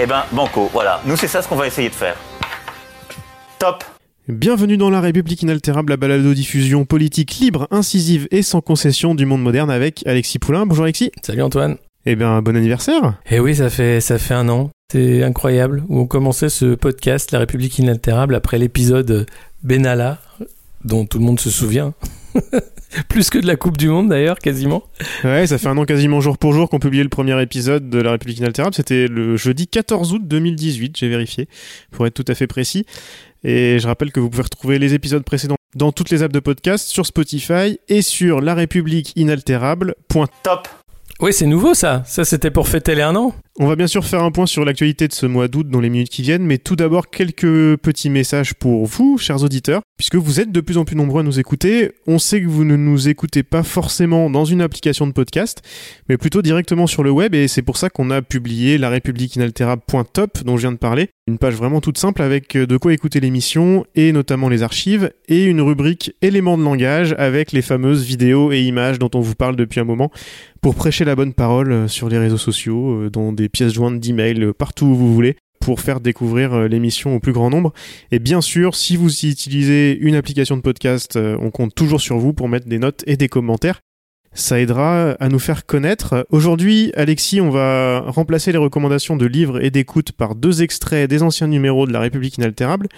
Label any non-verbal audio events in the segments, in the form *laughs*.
Eh ben, banco, voilà. Nous, c'est ça ce qu'on va essayer de faire. Top Bienvenue dans La République inaltérable, la balado-diffusion politique libre, incisive et sans concession du monde moderne avec Alexis Poulain. Bonjour Alexis. Salut Antoine. Eh bien, bon anniversaire. Eh oui, ça fait, ça fait un an. C'est incroyable. Où on commençait ce podcast, La République inaltérable, après l'épisode Benalla, dont tout le monde se souvient. *laughs* Plus que de la Coupe du Monde d'ailleurs, quasiment. Ouais, ça fait un an quasiment jour pour jour qu'on publiait le premier épisode de La République inaltérable. C'était le jeudi 14 août 2018, j'ai vérifié, pour être tout à fait précis. Et je rappelle que vous pouvez retrouver les épisodes précédents dans toutes les apps de podcast, sur Spotify et sur la république Top Oui, c'est nouveau ça. Ça, c'était pour fêter les un an. On va bien sûr faire un point sur l'actualité de ce mois d'août dans les minutes qui viennent, mais tout d'abord quelques petits messages pour vous, chers auditeurs, puisque vous êtes de plus en plus nombreux à nous écouter. On sait que vous ne nous écoutez pas forcément dans une application de podcast, mais plutôt directement sur le web, et c'est pour ça qu'on a publié la république inaltérable.top dont je viens de parler, une page vraiment toute simple avec de quoi écouter l'émission et notamment les archives, et une rubrique éléments de langage avec les fameuses vidéos et images dont on vous parle depuis un moment pour prêcher la bonne parole sur les réseaux sociaux, dans des pièces jointes d'email, partout où vous voulez pour faire découvrir l'émission au plus grand nombre. Et bien sûr, si vous utilisez une application de podcast, on compte toujours sur vous pour mettre des notes et des commentaires. Ça aidera à nous faire connaître. Aujourd'hui, Alexis, on va remplacer les recommandations de livres et d'écoute par deux extraits des anciens numéros de La République inaltérable.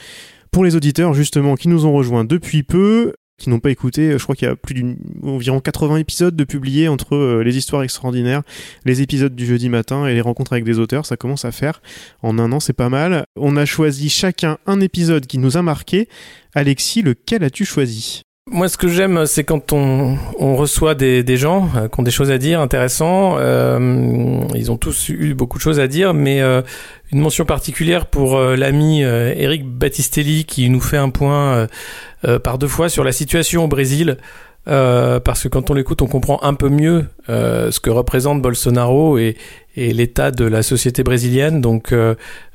Pour les auditeurs, justement, qui nous ont rejoints depuis peu, qui n'ont pas écouté, je crois qu'il y a plus d'environ 80 épisodes de publiés entre euh, les histoires extraordinaires, les épisodes du jeudi matin et les rencontres avec des auteurs, ça commence à faire. En un an, c'est pas mal. On a choisi chacun un épisode qui nous a marqué. Alexis, lequel as-tu choisi? Moi, ce que j'aime, c'est quand on, on reçoit des, des gens euh, qui ont des choses à dire intéressants. Euh, ils ont tous eu beaucoup de choses à dire, mais euh, une mention particulière pour euh, l'ami euh, Eric Battistelli qui nous fait un point euh, par deux fois sur la situation au Brésil. parce que quand on l'écoute, on comprend un peu mieux ce que représente Bolsonaro et, et l'état de la société brésilienne. Donc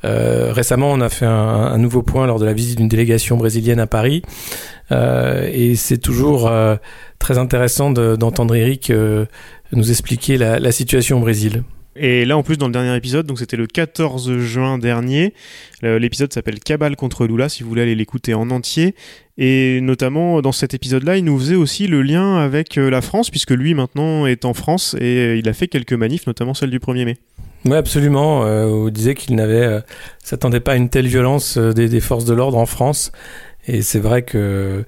récemment, on a fait un, nouveau point lors de la visite d'une délégation brésilienne à Paris. Euh, et c'est toujours euh, très intéressant d'entendre Eric euh, nous expliquer la, situation au Brésil. Et là, en plus, dans le dernier épisode, donc c'était le 14 juin dernier, l'épisode s'appelle Cabal contre Lula, si vous voulez aller l'écouter en entier. Et notamment, dans cet épisode-là, il nous faisait aussi le lien avec la France, puisque lui, maintenant, est en France et il a fait quelques manifs, notamment celle du 1er mai. Oui, absolument. Euh, on disait qu'il n'avait, s'attendait pas à une telle violence des, des forces de l'ordre en France. Et c'est vrai que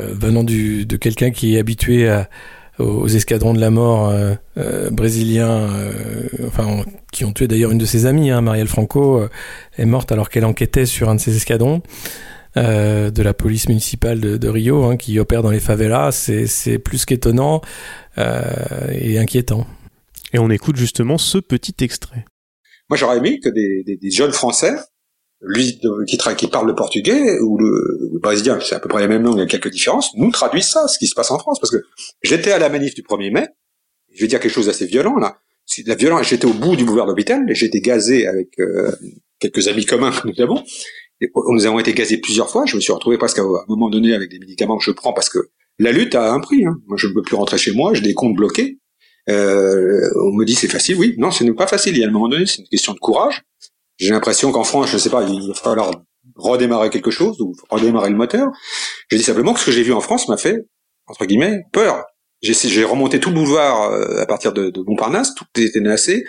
euh, venant de quelqu'un qui est habitué à, aux escadrons de la mort euh, euh, brésiliens, euh, enfin qui ont tué d'ailleurs une de ses amies, hein, Marielle Franco, euh, est morte alors qu'elle enquêtait sur un de ses escadrons de la police municipale de, de Rio, hein, qui opère dans les favelas. C'est plus qu'étonnant et inquiétant. Et on écoute justement ce petit extrait. Moi, j'aurais aimé que des, des, des jeunes Français lui qui, parle le portugais ou le, brésilien, c'est à peu près la même langue, il y a quelques différences, nous traduisent ça, ce qui se passe en France. Parce que j'étais à la manif du 1er mai, je vais dire quelque chose d'assez violent là. La violence, j'étais au bout du boulevard d'hôpital, et j'ai été gazé avec euh, quelques amis communs que *laughs* nous avons. Et nous avons été gazés plusieurs fois. Je me suis retrouvé presque à un moment donné avec des médicaments que je prends parce que la lutte a un prix. Hein. Moi, je ne peux plus rentrer chez moi, j'ai des comptes bloqués. Euh, on me dit c'est facile, oui. Non, ce n'est pas facile. Il y a un moment donné, c'est une question de courage. J'ai l'impression qu'en France, je ne sais pas, il va falloir redémarrer quelque chose ou redémarrer le moteur. Je dis simplement que ce que j'ai vu en France m'a fait, entre guillemets, peur. J'ai remonté tout le boulevard euh, à partir de, de Montparnasse, tout était menacé,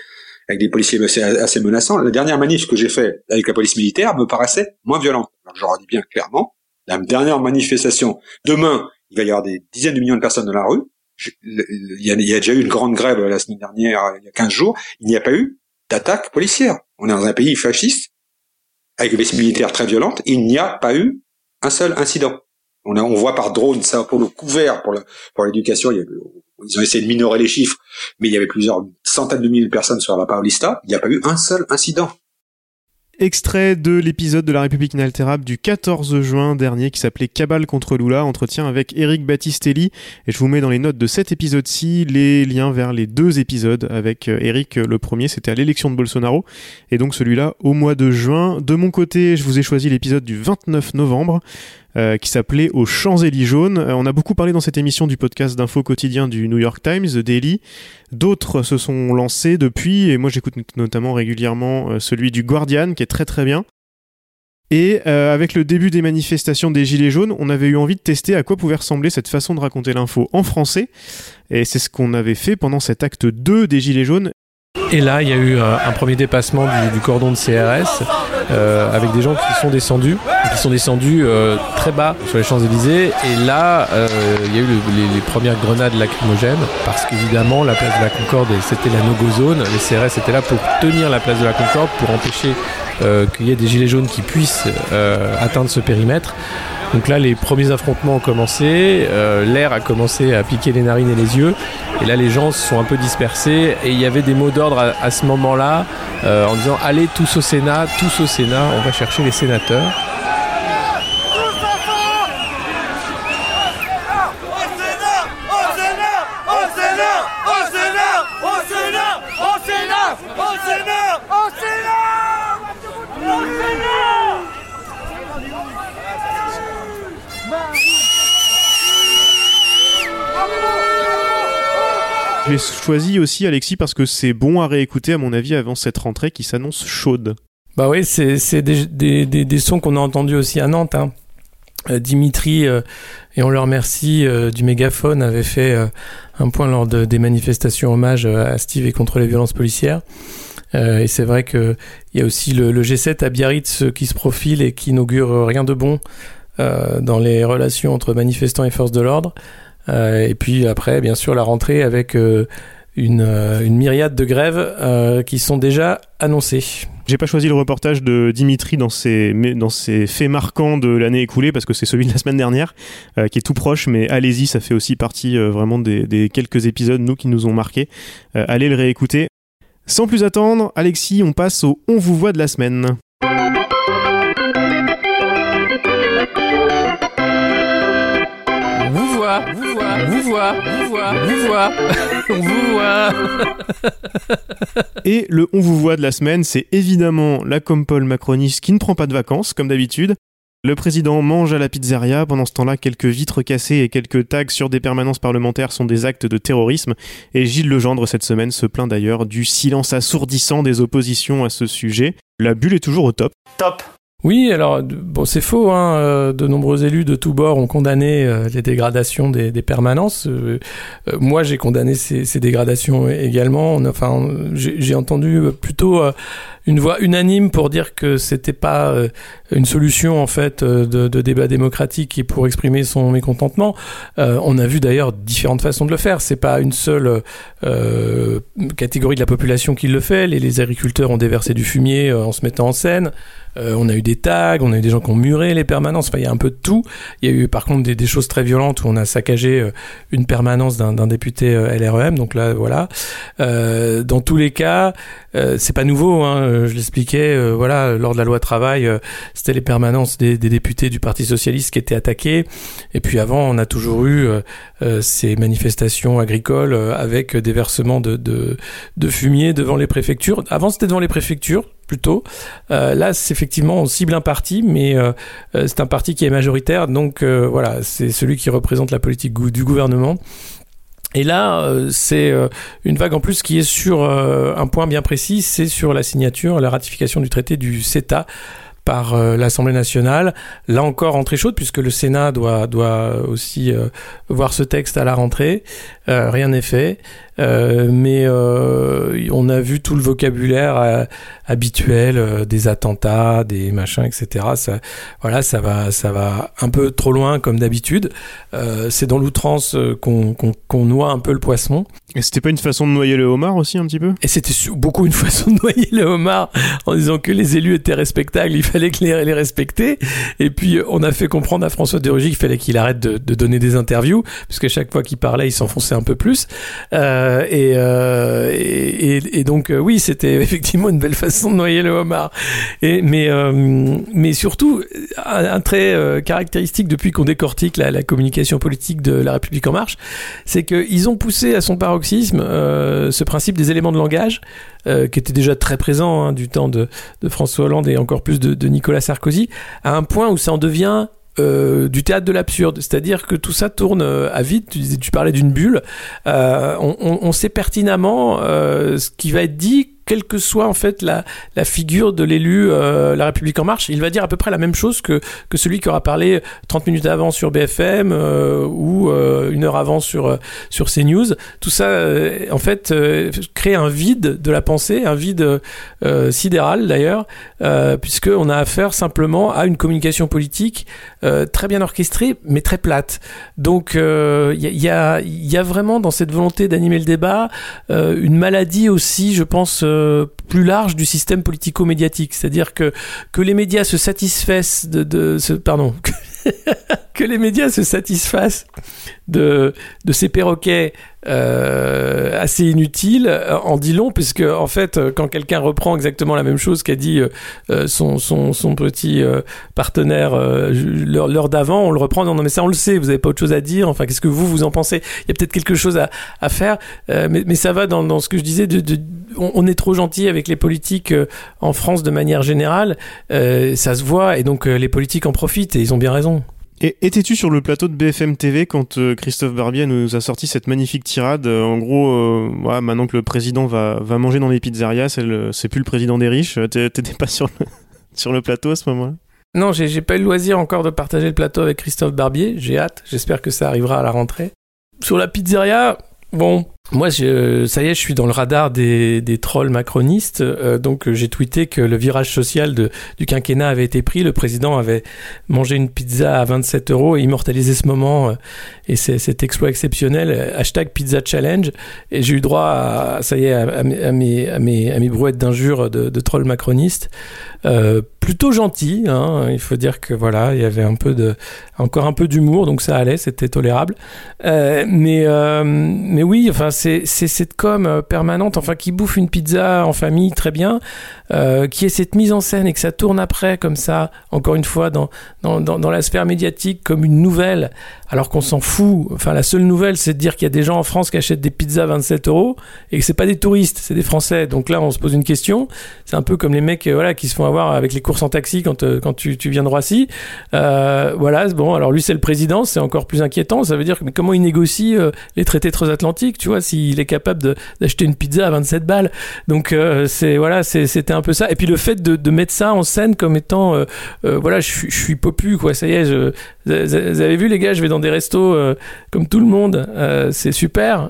avec des policiers assez, menaçants. La dernière manif que j'ai fait avec la police militaire me paraissait moins violente. Alors je leur dis bien clairement, la dernière manifestation, demain, il va y avoir des dizaines de millions de personnes dans la rue. il, y a, il y a déjà eu une grande grève la semaine dernière, il y a 15 jours, il n'y a pas eu d'attaque policière. On est dans un pays fasciste, avec des militaires très violentes, il n'y a pas eu un seul incident. On, a, on voit par drone ça pour le couvert pour pour l'éducation. Ils ont essayé de minorer les chiffres, mais il y avait plusieurs centaines de milliers de personnes sur la Paulista. Il n'y a pas eu un seul incident. Extrait de l'épisode de La République inaltérable du 14 juin dernier qui s'appelait Cabale contre Lula, entretien avec Eric Battistelli. Et je vous mets dans les notes de cet épisode-ci les liens vers les deux épisodes avec euh, Eric. Le premier, c'était à l'élection de Bolsonaro. Et donc celui-là au mois de juin. De mon côté, je vous ai choisi l'épisode du 29 novembre. Euh, qui s'appelait Aux Champs-Élysées jaunes. Euh, on a beaucoup parlé dans cette émission du podcast d'info quotidien du New York Times, The Daily. D'autres se sont lancés depuis, et moi j'écoute notamment régulièrement euh, celui du Guardian, qui est très très bien. Et avec le début des manifestations des Gilets jaunes, on avait eu envie de tester à quoi pouvait ressembler cette façon de raconter l'info en français. Et c'est ce qu'on avait fait pendant cet acte 2 des Gilets jaunes. Et là, il y a eu un premier dépassement du, cordon de CRS euh, avec des gens qui sont descendus, qui sont descendus euh, très bas sur les Champs-Élysées. Et là, euh, il y a eu les, premières grenades lacrymogènes parce qu'évidemment, la place de la Concorde, c'était la no-go zone. Les CRS étaient là pour tenir la place de la Concorde, pour empêcher qu'il y ait des gilets jaunes qui puissent atteindre ce périmètre. Donc là, les premiers affrontements ont commencé, euh, l'air a commencé à piquer les narines et les yeux, et là, les gens se sont un peu dispersés, et il y avait des mots d'ordre à, ce moment-là, euh, en disant allez tous au Sénat, tous au Sénat, on va chercher les sénateurs. L'ai choisi aussi, Alexis, parce que c'est bon à réécouter, à mon avis, avant cette rentrée qui s'annonce chaude. Bah oui, c'est des, sons qu'on a entendus aussi à Nantes. Hein. Euh, Dimitri, euh, et on le remercie, euh, du mégaphone, avait fait un point lors de, des manifestations hommage à Steve et contre les violences policières. et c'est vrai qu'il y a aussi le, le, G7 à Biarritz qui se profile et qui n'augure rien de bon dans les relations entre manifestants et forces de l'ordre. Euh, et puis après, bien sûr, la rentrée avec euh, une, euh, une, myriade de grèves qui sont déjà annoncées. J'ai pas choisi le reportage de Dimitri dans ses, dans ses faits marquants de l'année écoulée parce que c'est celui de la semaine dernière qui est tout proche, mais allez-y, ça fait aussi partie vraiment des, des, quelques épisodes nous qui nous ont marqué. allez le réécouter. Sans plus attendre, Alexis, on passe au On vous voit de la semaine. Vous voit, vous voit, vous voit, vous *laughs* voit, on vous voit. Et le on vous voit de la semaine, c'est évidemment la Compol macroniste qui ne prend pas de vacances, comme d'habitude. Le président mange à la pizzeria. Pendant ce temps-là, quelques vitres cassées et quelques tags sur des permanences parlementaires sont des actes de terrorisme. Et Gilles Legendre, cette semaine, se plaint d'ailleurs du silence assourdissant des oppositions à ce sujet. La bulle est toujours au top. Top oui, alors bon, c'est faux. Hein, euh, de nombreux élus de tous bords ont condamné euh, les dégradations des, permanences. Euh, moi, j'ai condamné ces, dégradations également. Enfin, j'ai entendu plutôt une voix unanime pour dire que c'était pas une solution en fait de, débat démocratique et pour exprimer son mécontentement. on a vu d'ailleurs différentes façons de le faire. C'est pas une seule catégorie de la population qui le fait. Les agriculteurs ont déversé du fumier en se mettant en scène. Euh, on a eu des tags, on a eu des gens qui ont muré les permanences. Enfin, il y a un peu de tout. Il y a eu par contre des, choses très violentes où on a saccagé euh, une permanence d'un député euh, LREM. Donc là, voilà. dans tous les cas, c'est pas nouveau. Hein, je l'expliquais. voilà, lors de la loi travail, c'était les permanences des, députés du Parti socialiste qui étaient attaquées. Et puis avant, on a toujours eu ces manifestations agricoles avec des versements de, de, de fumier devant les préfectures. Avant, c'était devant les préfectures plutôt. Euh, là, c'est effectivement, on cible un parti, mais euh, euh, c'est un parti qui est majoritaire, donc voilà, c'est celui qui représente la politique du gouvernement. Et là, c'est une vague en plus qui est sur un point bien précis, c'est sur la signature, la ratification du traité du CETA par l'Assemblée nationale. Là encore, entrée chaude, puisque le Sénat doit, doit aussi voir ce texte à la rentrée. rien n'est fait. Euh, mais euh, on a vu tout le vocabulaire euh, habituel des attentats, des machins, etc. Ça, voilà, ça va, ça va un peu trop loin comme d'habitude. c'est dans l'outrance qu'on noie un peu le poisson. Et c'était pas une façon de noyer le homard aussi un petit peu? Et c'était beaucoup une *laughs* façon de noyer le homard en disant que les élus étaient respectables, il fallait que les, les respecter. Et puis on a fait comprendre à François de Rugy qu'il fallait qu'il arrête de, de, donner des interviews, puisque chaque fois qu'il parlait, il s'enfonçait un peu plus. Euh, Euh, et, euh, et, donc euh, oui, c'était *laughs* effectivement une belle façon de noyer le homard. Mais, mais surtout, un, trait caractéristique depuis qu'on décortique la, communication politique de La République en marche, c'est qu'ils ont poussé à son paroxysme ce principe des éléments de langage, qui était déjà très présent hein, du temps de, de, François Hollande et encore plus de, de Nicolas Sarkozy, à un point où ça en devient euh, du théâtre de l'absurde, c'est-à-dire que tout ça tourne euh, à vite. Tu, tu parlais d'une bulle. Euh, on, on, on, sait pertinemment euh, ce qui va être dit quelle que soit en fait la, la figure de l'élu euh, La République en marche, il va dire à peu près la même chose que, que celui qui aura parlé 30 minutes avant sur BFM euh, ou euh, une heure avant sur, euh, sur CNews. Tout ça, euh, en fait, euh, crée un vide de la pensée, un vide sidéral d'ailleurs, puisqu'on a affaire simplement à une communication politique très bien orchestrée, mais très plate. Donc il y, y, a, y a vraiment dans cette volonté d'animer le débat une maladie aussi, je pense, plus large du système politico-médiatique. C'est-à-dire que, que les médias se satisfassent de, pardon, *laughs* que les médias se satisfassent de, de ces perroquets euh, assez inutiles en dit long, puisque en fait, quand quelqu'un reprend exactement la même chose qu'a dit euh, son, son, son, petit euh, partenaire euh, l'heure d'avant, on le reprend, non, non mais ça on le sait, vous n'avez pas autre chose à dire, enfin qu'est-ce que vous, vous en pensez? Il y a peut-être quelque chose à, à faire, euh, mais, mais ça va dans, dans ce que je disais, de, on, on, est trop gentil avec les politiques euh, en France de manière générale, ça se voit, et donc les politiques en profitent, et ils ont bien raison. Et étais-tu sur le plateau de BFM TV quand euh, Christophe Barbier nous a sorti cette magnifique tirade? Euh, En gros, euh, maintenant que le président va, va manger dans les pizzerias, c'est plus le président des riches. T'étais pas sur le, *laughs* sur le plateau à ce moment-là? Non, j'ai pas eu le loisir encore de partager le plateau avec Christophe Barbier. J'ai hâte. J'espère que ça arrivera à la rentrée. Sur la pizzeria, bon, moi, je, ça y est, je suis dans le radar des, des trolls macronistes. Euh, donc, j'ai tweeté que le virage social de, du quinquennat avait été pris. Le président avait mangé une pizza à 27 euros et immortalisé ce moment euh, et cet exploit exceptionnel. Hashtag Pizza Challenge. Et j'ai eu droit à, ça y est, à, à, mes, à, mes, à mes brouettes d'injures de, de trolls macronistes. Euh, plutôt gentil, hein. il faut dire que voilà, il y avait un peu de, encore un peu d'humour, donc ça allait, c'était tolérable. Euh, mais, euh, mais oui, enfin, c'est cette com permanente, enfin, qui bouffe une pizza en famille très bien, euh, qui est cette mise en scène et que ça tourne après comme ça, encore une fois, dans, dans, dans, dans la sphère médiatique comme une nouvelle, alors qu'on s'en fout. Enfin, la seule nouvelle, c'est de dire qu'il y a des gens en France qui achètent des pizzas à 27 euros et que c'est pas des touristes, c'est des Français. Donc là, on se pose une question. C'est un peu comme les mecs, voilà, qui se font avoir avec les courses en taxi quand, euh, quand tu, tu viens de Roissy. Euh, voilà, bon, alors lui, c'est le président, c'est encore plus inquiétant. Ça veut dire mais comment il négocie euh, les traités transatlantiques, tu vois, s'il est capable d'acheter une pizza à 27 balles. Donc, euh, c'est, voilà, c'était un peu ça. Et puis le fait de, de mettre ça en scène comme étant, euh, voilà, je, je suis popu, quoi, ça y est, je, vous avez vu les gars, je vais dans des restos comme tout le monde, c'est super.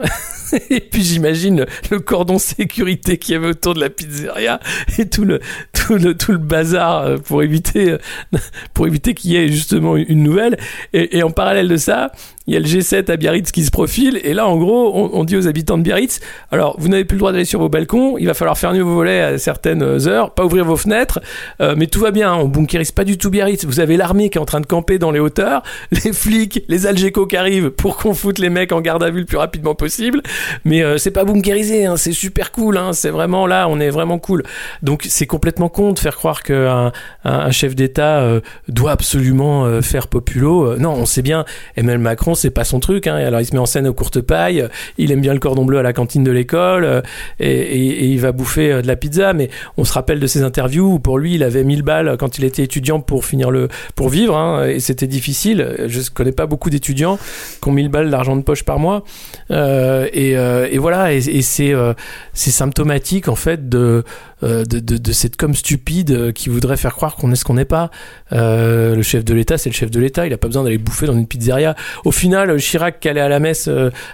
*laughs* et puis j'imagine le cordon sécurité qu'il y avait autour de la pizzeria et tout le tout le tout le bazar pour éviter *laughs* pour éviter qu'il y ait justement une nouvelle. Et, en parallèle de ça il y a le G7 à Biarritz qui se profile. Et là en gros on, dit aux habitants de Biarritz alors vous n'avez plus le droit d'aller sur vos balcons. Il va falloir fermer vos volets à certaines heures pas ouvrir vos fenêtres. Euh, mais tout va bien. On bunkérise pas du tout Biarritz. Vous avez l'armée qui est en train de camper dans les hauteurs les flics les algécos qui arrivent pour qu'on foute les mecs en garde à vue le plus rapidement possible mais euh, c'est pas bunkérisé, hein, c'est super cool, hein, c'est vraiment là, on est vraiment cool. Donc c'est complètement con de faire croire qu'un un, un chef d'État euh, doit absolument euh, faire populo. non, on sait bien, Emmanuel Macron, c'est pas son truc. Hein, alors il se met en scène aux courtes pailles, il aime bien le cordon bleu à la cantine de l'école et, il va bouffer de la pizza. Mais on se rappelle de ses interviews où pour lui, il avait 1000 balles quand il était étudiant pour finir le pour vivre, et c'était difficile. Je connais pas beaucoup d'étudiants qui ont 1000 balles d'argent de poche par mois. et, euh, et, voilà, et, euh, c'est symptomatique en fait de, euh, de, de, de cette com stupide qui voudrait faire croire qu'on est ce qu'on n'est pas. le chef de l'État, c'est le chef de l'État, il a pas besoin d'aller bouffer dans une pizzeria. Au final, Chirac qui allait à la messe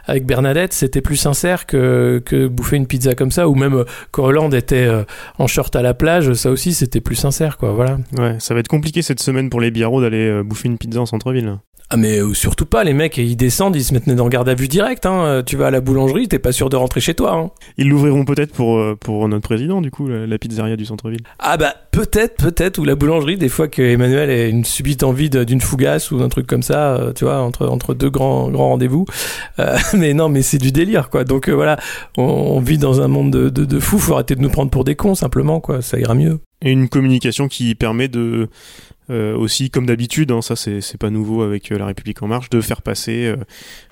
avec Bernadette, c'était plus sincère que, que bouffer une pizza comme ça, ou même quand Hollande était en short à la plage, ça aussi c'était plus sincère, quoi. Voilà. Ouais, ça va être compliqué cette semaine pour les biarros d'aller bouffer une pizza en centre-ville. Ah mais euh, surtout pas, les mecs, ils descendent, ils se mettent en garde à vue direct. Hein. Euh, Tu vas à la boulangerie, t'es pas sûr de rentrer chez toi. Hein. Ils l'ouvriront peut-être pour, euh, pour notre président, du coup, la, pizzeria du centre-ville. Ah bah peut-être, peut-être, ou la boulangerie, des fois que Emmanuel ait une subite envie d'une fougasse ou d'un truc comme ça, tu vois, entre, entre deux grands, grands rendez-vous. Euh, *laughs* mais non, mais c'est du délire, quoi. Donc euh, voilà, on, on vit dans un monde de, de, de fous, faut arrêter de nous prendre pour des cons, simplement, quoi. Ça ira mieux. Et une communication qui permet de aussi, comme d'habitude, hein, ça c'est pas nouveau avec euh, La République en marche, de faire passer euh, euh,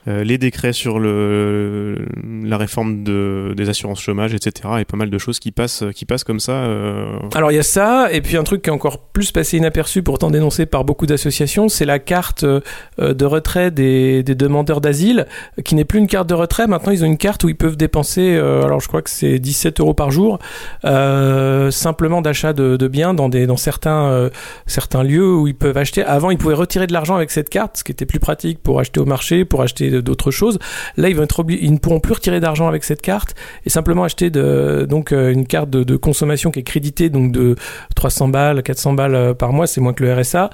les décrets sur la réforme de, des assurances chômage, etc. Et pas mal de choses qui passent, qui passent comme ça. euh, Alors il y a ça, et puis un truc qui est encore plus passé inaperçu, pourtant dénoncé par beaucoup d'associations, c'est la carte euh, de retrait des, demandeurs d'asile, qui n'est plus une carte de retrait. Maintenant, ils ont une carte où ils peuvent dépenser, euh, alors je crois que c'est 17 euros par jour, euh, simplement d'achat de, biens dans, euh, certains lieux où ils peuvent acheter. Avant, ils pouvaient retirer de l'argent avec cette carte, ce qui était plus pratique pour acheter au marché, pour acheter d'autres choses. Là, ils, ne pourront plus retirer d'argent avec cette carte et simplement acheter donc euh, une carte de, consommation qui est créditée donc de 300 balles, 400 balles euh, par mois, c'est moins que le RSA.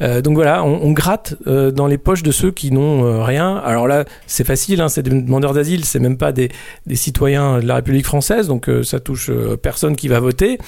Euh, donc voilà, on, gratte dans les poches de ceux qui n'ont rien. Alors là, c'est facile, hein, c'est des demandeurs d'asile, c'est même pas des, des citoyens de la République française, donc ça touche personne qui va voter.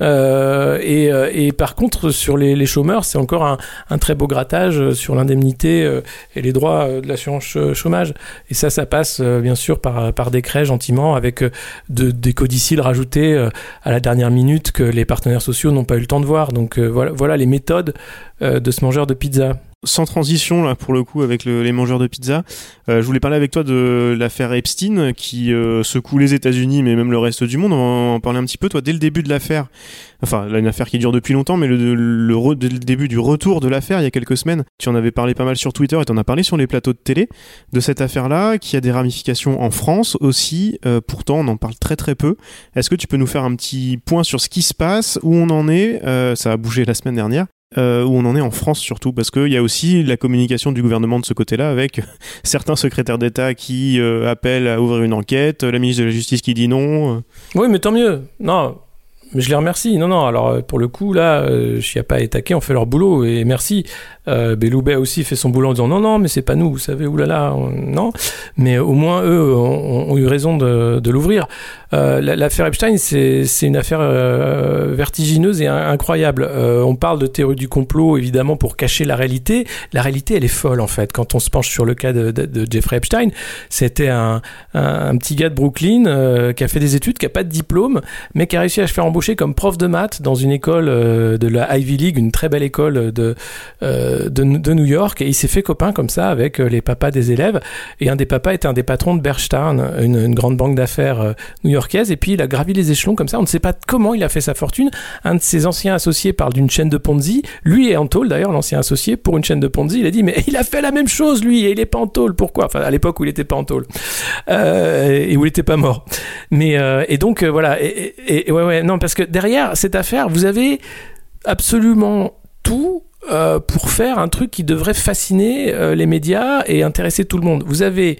Euh, et, euh, et par contre, sur les, les chômeurs, c'est encore un, un très beau grattage euh, sur l'indemnité euh, et les droits de l'assurance ch- chômage. Et ça, ça passe bien sûr par, par décret gentiment avec de, des codicilles rajoutés à la dernière minute que les partenaires sociaux n'ont pas eu le temps de voir. Donc voilà, voilà les méthodes de ce mangeur de pizza. Sans transition là pour le coup avec le- les mangeurs de pizza, euh, je voulais parler avec toi de l'affaire Epstein qui euh, secoue les États-Unis mais même le reste du monde. On va en parler un petit peu. Toi, dès le début de l'affaire, enfin là, une affaire qui dure depuis longtemps, mais le, début du retour de l'affaire il y a quelques semaines, tu en avais parlé pas mal sur Twitter et tu en as parlé sur les plateaux de télé de cette affaire-là qui a des ramifications en France aussi. Euh, pourtant, on en parle très très peu. Est-ce que tu peux nous faire un petit point sur ce qui se passe, où on en est? Ça a bougé la semaine dernière euh, où on en est en France surtout, parce qu'il y a aussi la communication du gouvernement de ce côté-là, avec *laughs* certains secrétaires d'État qui euh, appellent à ouvrir une enquête, la ministre de la Justice qui dit non. euh. Oui, mais tant mieux. Non, mais je les remercie. Non, non, alors pour le coup, là, je n'y a pas étaqué, on fait leur boulot et merci. Euh, Belloubet aussi fait son boulot en disant non, non, mais c'est pas nous, vous savez, oulala, on- non. Mais au moins, eux ont, eu raison de l'ouvrir. Euh, la- L'affaire Epstein, c'est une affaire euh, vertigineuse et in- incroyable. Euh, on parle de théorie du complot, évidemment, pour cacher la réalité. La réalité, elle est folle, en fait. Quand on se penche sur le cas de, de- de Jeffrey Epstein, c'était un, un, petit gars de Brooklyn euh, qui a fait des études, qui a pas de diplôme, mais qui a réussi à se faire embaucher comme prof de maths dans une école euh, de la Ivy League, une très belle école de, euh, de, de New York. Et il s'est fait copain comme ça avec euh, les papas des élèves. Et un des papas était un des patrons de Berstein, une, une grande banque d'affaires euh, Et puis il a gravi les échelons comme ça. On ne sait pas comment il a fait sa fortune. Un de ses anciens associés parle d'une chaîne de Ponzi. Lui est en tôle d'ailleurs, l'ancien associé, pour une chaîne de Ponzi. Il a dit mais *laughs* il a fait la même chose lui et il est pas en tôle. Pourquoi? Enfin à l'époque où il était pas en tôle euh, et où il était pas mort. Mais euh, et donc euh, voilà. Et, ouais ouais non parce que derrière cette affaire vous avez absolument tout pour faire un truc qui devrait fasciner les médias et intéresser tout le monde. Vous avez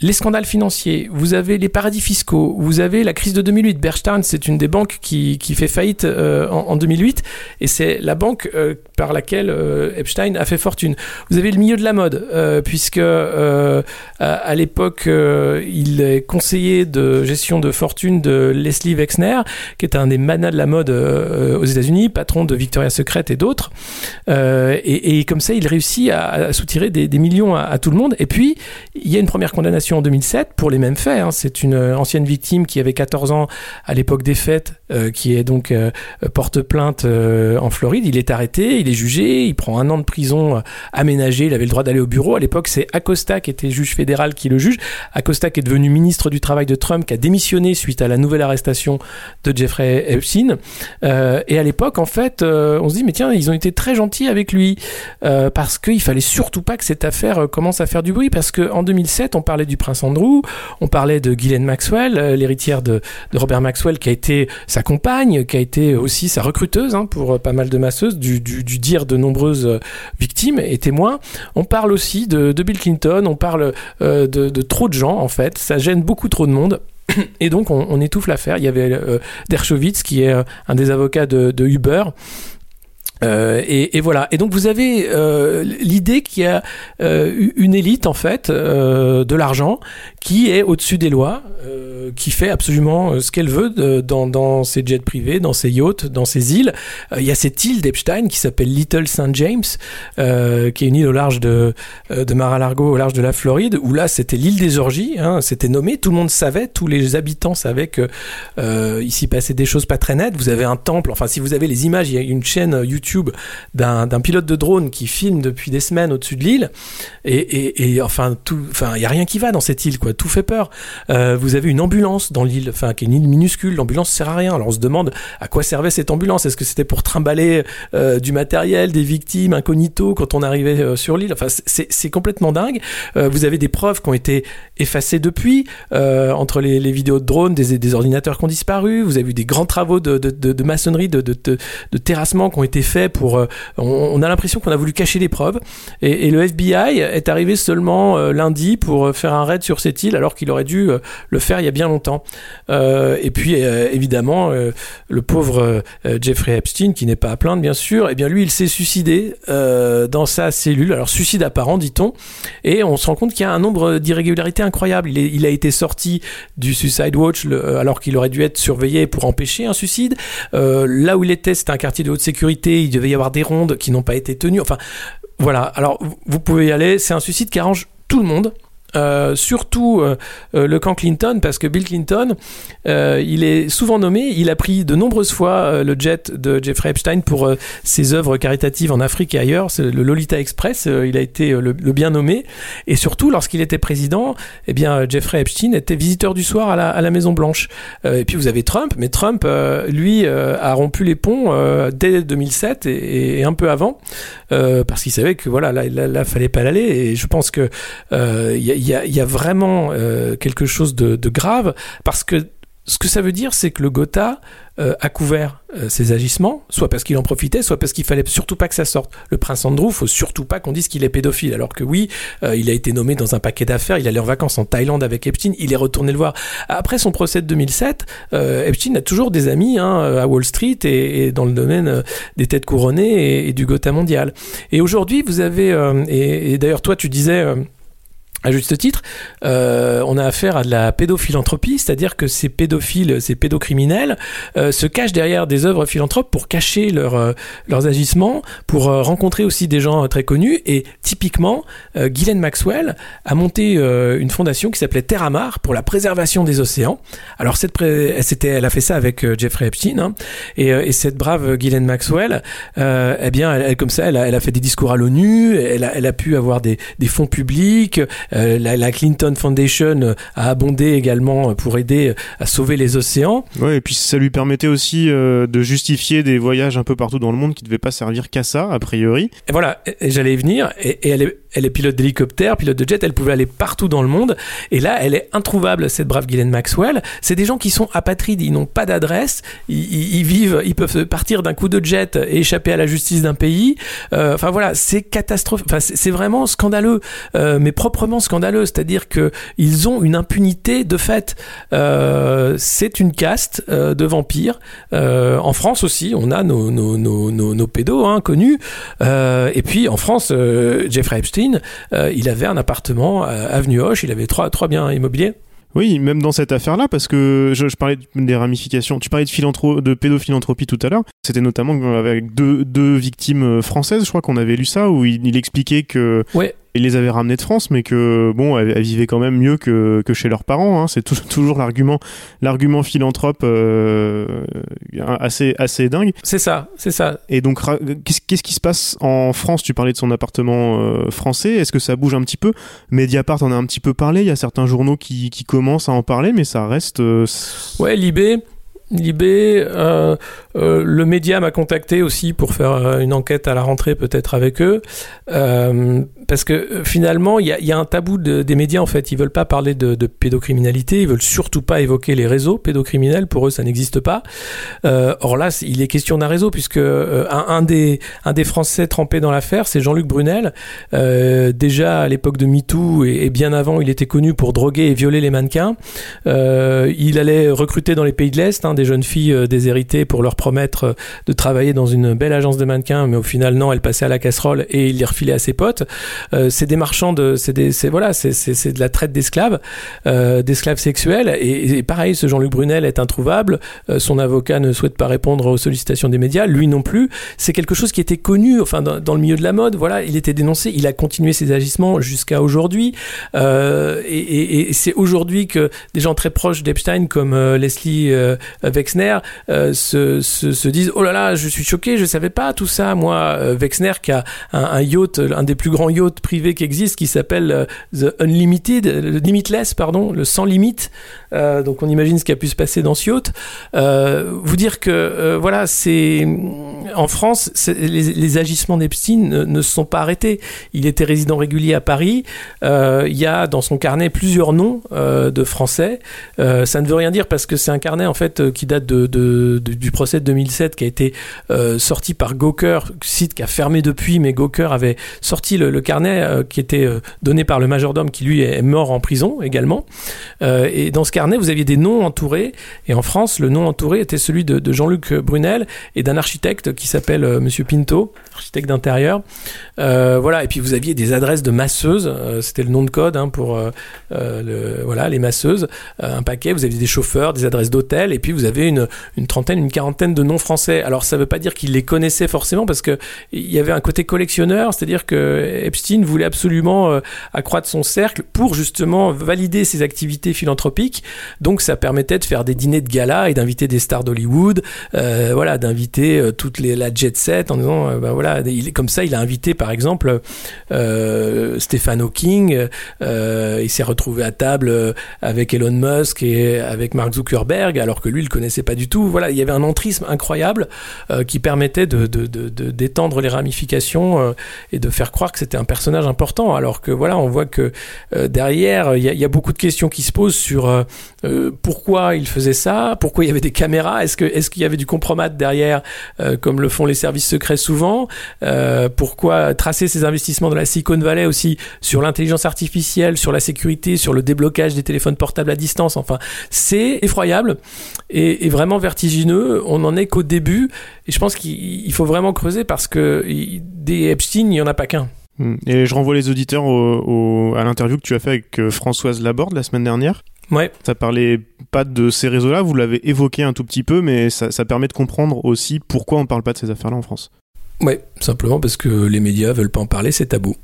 les scandales financiers, vous avez les paradis fiscaux, vous avez la crise de 2008. Berstein, c'est une des banques qui, qui fait faillite euh, en, en 2008 et c'est la banque euh, par laquelle euh, Epstein a fait fortune. Vous avez le milieu de la mode, puisque à, l'époque, il est conseiller de gestion de fortune de Leslie Wexner, qui est un des manas de la mode aux États-Unis, patron de Victoria's Secret et d'autres. Et, comme ça, il réussit à, soutirer des, millions à tout le monde. Et puis, il y a une première condamnation en 2007 pour les mêmes faits. hein. C'est une euh, ancienne victime qui avait 14 ans à l'époque des fêtes, euh, qui est donc euh, porte plainte en Floride. Il est arrêté, il est jugé, il prend un an de prison aménagé. Il avait le droit d'aller au bureau. À l'époque, c'est Acosta qui était juge fédéral qui le juge. Acosta qui est devenu ministre du travail de Trump, qui a démissionné suite à la nouvelle arrestation de Jeffrey Epstein. Et à l'époque, en fait, on se dit mais tiens, ils ont été très gentils avec lui parce qu'il fallait surtout pas que cette affaire commence à faire du bruit parce que en 2007, on parlait du prince Andrew, on parlait de Ghislaine Maxwell, euh, l'héritière de, Robert Maxwell, qui a été sa compagne, qui a été aussi sa recruteuse hein, pour euh, pas mal de masseuses, du, du, du dire de nombreuses euh, victimes et témoins. On parle aussi de, Bill Clinton, on parle de, trop de gens en fait. Ça gêne beaucoup trop de monde. *coughs* Et donc on, étouffe l'affaire. Il y avait Dershowitz qui est un des avocats de, de Uber Euh, et, voilà. Et donc vous avez euh, l'idée qu'il y a euh, une élite en fait de l'argent qui est au-dessus des lois, qui fait absolument ce qu'elle veut dans, ses jets privés, dans ses yachts, dans ses îles. Il y a cette île d'Epstein qui s'appelle Little St James, qui est une île au large de de Mar-a-Lago, au large de la Floride, où là c'était l'île des orgies. Hein, c'était nommé, tout le monde savait, tous les habitants savaient que ici passait des choses pas très nettes. Vous avez un temple. Enfin, si vous avez les images, il y a une chaîne YouTube d'un pilote de drone qui filme depuis des semaines au-dessus de l'île. Et, enfin, tout, enfin, il y a rien qui va dans cette île, quoi. Tout fait peur. Euh, vous avez une ambulance dans l'île, enfin, qui est une île minuscule. L'ambulance sert à rien. Alors on se demande à quoi servait cette ambulance. Est-ce que c'était pour trimballer euh, du matériel, des victimes incognito quand on arrivait euh, sur l'île? Enfin, c'est complètement dingue. Vous avez des preuves qui ont été effacées depuis entre les, vidéos de drones, des, ordinateurs qui ont disparu. Vous avez eu des grands travaux de maçonnerie, de, de, terrassement qui ont été faits pour. Euh, on, a l'impression qu'on a voulu cacher les preuves. Et, le FBI est arrivé seulement euh, lundi pour euh, faire un raid sur cette île, alors qu'il aurait dû le faire il y a bien longtemps. et puis évidemment, le pauvre Jeffrey Epstein, qui n'est pas à plaindre bien sûr, eh bien lui, il s'est suicidé dans sa cellule. Alors suicide apparent, dit-on. Et on se rend compte qu'il y a un nombre d'irrégularités incroyables. Il, a été sorti du Suicide Watch alors qu'il aurait dû être surveillé pour empêcher un suicide. là où il était, c'était un quartier de haute sécurité. Il devait y avoir des rondes qui n'ont pas été tenues. Enfin, voilà. Alors, vous pouvez y aller. C'est un suicide qui arrange tout le monde. Euh, surtout euh, euh, le camp Clinton, parce que Bill Clinton, il est souvent nommé, il a pris de nombreuses fois le jet de Jeffrey Epstein pour ses œuvres caritatives en Afrique et ailleurs, c'est le Lolita Express, il a été le, bien nommé, et surtout lorsqu'il était président, eh bien Jeffrey Epstein était visiteur du soir à la, à la Maison Blanche. et puis vous avez Trump, mais Trump, lui, a rompu les ponts dès 2007 et, un peu avant, parce qu'il savait que voilà, là, là, là, fallait pas l'aller, et je pense que il y a a, y a, vraiment euh, quelque chose de, grave parce que ce que ça veut dire, c'est que le Gotha euh, a couvert euh, ses agissements, soit parce qu'il en profitait, soit parce qu'il fallait surtout pas que ça sorte. Le prince Andrew, faut surtout pas qu'on dise qu'il est pédophile, alors que oui, il a été nommé dans un paquet d'affaires, il allait en vacances en Thaïlande avec Epstein, il est retourné le voir. Après son procès de 2007, euh, Epstein a toujours des amis hein, à Wall Street et, dans le domaine des têtes couronnées et, du Gotha mondial. Et aujourd'hui, vous avez, et d'ailleurs toi tu disais à juste titre, euh, on a affaire à de la pédophilanthropie, c'est-à-dire que ces pédophiles, ces pédocriminels euh, se cachent derrière des œuvres philanthropes pour cacher leur, euh, leurs agissements, pour euh, rencontrer aussi des gens très connus. Et typiquement, euh, Ghislaine Maxwell a monté une fondation qui s'appelait Terramar pour la préservation des océans. Alors cette c'était, elle a fait ça avec Jeffrey Epstein, hein, et, et, cette brave Ghislaine Maxwell, eh bien, elle, elle, comme ça, elle a, elle a, fait des discours à l'ONU, elle a, elle a pu avoir des, des fonds publics. Euh, la, la, Clinton Foundation euh, a abondé également euh, pour aider à sauver les océans. Ouais, et puis ça lui permettait aussi de justifier des voyages un peu partout dans le monde qui ne devaient pas servir qu'à ça, a priori. Et voilà, j'allais y venir, et, et elle est elle est pilote d'hélicoptère, pilote de jet, elle pouvait aller partout dans le monde. Et là, elle est introuvable, cette brave Ghislaine Maxwell. C'est des gens qui sont apatrides, ils n'ont pas d'adresse, ils, vivent, ils peuvent partir d'un coup de jet et échapper à la justice d'un pays. Euh, enfin voilà, c'est catastrophique. Enfin, c'est vraiment scandaleux, euh, mais proprement scandaleux. C'est-à-dire que ils ont une impunité de fait. Euh, c'est une caste euh, de vampires. Euh, en France aussi, on a nos, nos, nos, nos, pédos hein, connus. et puis en France, Jeffrey Epstein euh, il avait un appartement à avenue Hoche, il avait trois, trois biens immobiliers. Oui, même dans cette affaire-là, parce que je, je, parlais des ramifications. Tu parlais de, philanthro de pédophilanthropie tout à l'heure. C'était notamment avec deux, deux victimes françaises, je crois qu'on avait lu ça, où il, il expliquait que ouais ils les avaient ramenés de France, mais que bon, elles, elles vivaient quand même mieux que, que chez leurs parents. Hein. C'est *laughs* toujours l'argument, l'argument philanthrope euh, assez assez dingue. C'est ça, c'est ça. Et donc, qu'est-ce qu'est-ce qui se passe en France? Tu parlais de son appartement euh, français. Est-ce que ça bouge un petit peu? Mediapart en a un petit peu parlé. Il y a certains journaux qui, qui commencent à en parler, mais ça reste. Euh, ouais, Libé. Libé, euh, euh, le média m'a contacté aussi pour faire euh, une enquête à la rentrée peut-être avec eux, parce que finalement il y a, un tabou de, des médias en fait. Ils veulent pas parler de, pédocriminalité, ils veulent surtout pas évoquer les réseaux pédocriminels. Pour eux, ça n'existe pas. Or là, il est question d'un réseau puisque un, des Français trempés dans l'affaire, c'est Jean-Luc Brunel. déjà à l'époque de MeToo et, et, bien avant, il était connu pour droguer et violer les mannequins. il allait recruter dans les pays de l'Est hein, des des jeunes filles euh, déshéritées pour leur promettre euh, de travailler dans une belle agence de mannequins, mais au final non, elle passait à la casserole et il les refilait à ses potes. Euh, c'est des marchands de, c'est des, c'est voilà, c'est c'est de la traite d'esclaves, d'esclaves sexuels. Et, pareil, ce Jean-Luc Brunel est introuvable. Son avocat ne souhaite pas répondre aux sollicitations des médias, lui non plus. C'est quelque chose qui était connu, enfin dans, le milieu de la mode. Voilà, il était dénoncé, il a continué ses agissements jusqu'à aujourd'hui. Et c'est aujourd'hui que des gens très proches d'Epstein, comme Leslie Wexner, euh, se, se, se disent oh là là, je suis choqué, je savais pas tout ça. Moi, euh, Wexner qui a un, yacht, un des plus grands yachts privés qui existe, qui s'appelle euh, The Unlimited, le Limitless, pardon, le sans limite. Euh, donc on imagine ce qui a pu se passer dans ce yacht. Euh, vous dire que euh, voilà, c'est en France, les, agissements d'Epstein ne, se sont pas arrêtés. Il était résident régulier à Paris. Euh, il y a dans son carnet plusieurs noms euh, de Français. Euh, ça ne veut rien dire parce que c'est un carnet en fait euh, qui date de, du procès de 2007 qui a été euh, sorti par Gawker, site qui a fermé depuis, mais Gawker avait sorti le, carnet euh, qui était euh, donné par le majordome qui lui est mort en prison également. Et dans ce carnet, vous aviez des noms entourés. Et en France, le nom entouré était celui de, Jean-Luc Brunel et d'un architecte qui s'appelle Monsieur Pinto, architecte d'intérieur. Voilà. Et puis vous aviez des adresses de masseuses. C'était le nom de code hein, pour voilà les masseuses. Un paquet. Vous aviez des chauffeurs, des adresses d'hôtels. Et puis vous avez une, trentaine, une quarantaine de noms français. Alors ça veut pas dire qu'il les connaissait forcément parce que il y avait un côté collectionneur, c'est-à-dire que Epstein voulait absolument euh, accroître son cercle pour justement valider ses activités philanthropiques. Donc ça permettait de faire des dîners de gala et d'inviter des stars d'Hollywood, euh, voilà, d'inviter euh, toute les, la jet set en disant, bah voilà, il, comme ça il a invité par exemple euh, Stephen Hawking, il s'est retrouvé à table avec Elon Musk et avec Mark Zuckerberg alors que lui le connaissait pas du tout. Voilà, il y avait un entrisme incroyable euh, qui permettait de d'étendre les ramifications euh, et de faire croire que c'était un personnage important alors que voilà on voit que euh, derrière il y, a- beaucoup de questions qui se posent sur pourquoi il faisait ça pourquoi il y avait des caméras est-ce que est-ce qu'il y avait du compromat derrière comme le font les services secrets souvent pourquoi tracer ses investissements dans la Silicon Valley aussi sur l'intelligence artificielle sur la sécurité sur le déblocage des téléphones portables à distance enfin c'est effroyable et, et vraiment vertigineux on n'en est qu'au début et je pense qu'il il faut vraiment creuser parce que des Epstein, il n'y en a pas qu'un. Mm. Et je renvoie les auditeurs au- au- à l'interview que tu as fait avec euh, Françoise Laborde la semaine dernière. Ouais. Ça parlait pas de ces réseaux-là, vous l'avez évoqué un tout petit peu, mais ça, ça permet de comprendre aussi pourquoi on parle pas de ces affaires-là en France. Ouais, simplement parce que les médias veulent pas en parler, c'est tabou.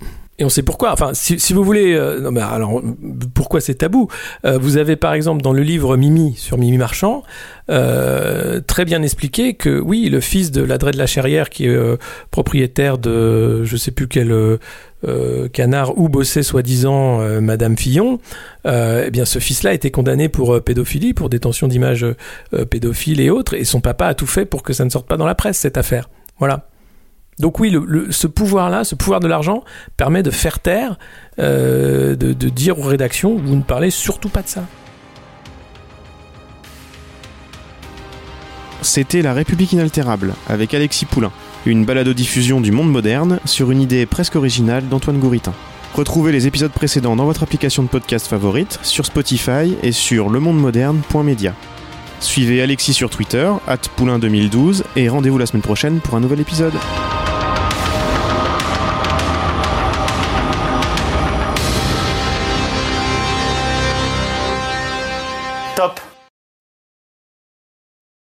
Et on sait pourquoi. Enfin, si, si vous voulez, euh, alors pourquoi c'est tabou? Euh, Vous avez par exemple dans le livre Mimi sur Mimi Marchand euh, très bien expliqué que oui, le fils de Ladret de la Cherrière qui est euh, propriétaire de je sais plus quel euh, euh, canard où bossait soi-disant Madame Fillon, eh bien ce fils-là a été condamné pour pédophilie, pour détention d'images pédophiles et autres, et son papa a tout fait pour que ça ne sorte pas dans la presse cette affaire. Voilà. Donc oui, ce pouvoir-là, ce pouvoir de l'argent, permet de faire taire, euh, de, de dire aux rédactions, vous ne parlez surtout pas de ça. C'était La République inaltérable avec Alexis Poulain, une balado-diffusion du monde moderne sur une idée presque originale d'Antoine Gouritin. Retrouvez les épisodes précédents dans votre application de podcast favorite, sur Spotify et sur lemondemoderne.media. Suivez Alexis sur Twitter, at Poulain2012, et rendez-vous la semaine prochaine pour un nouvel épisode.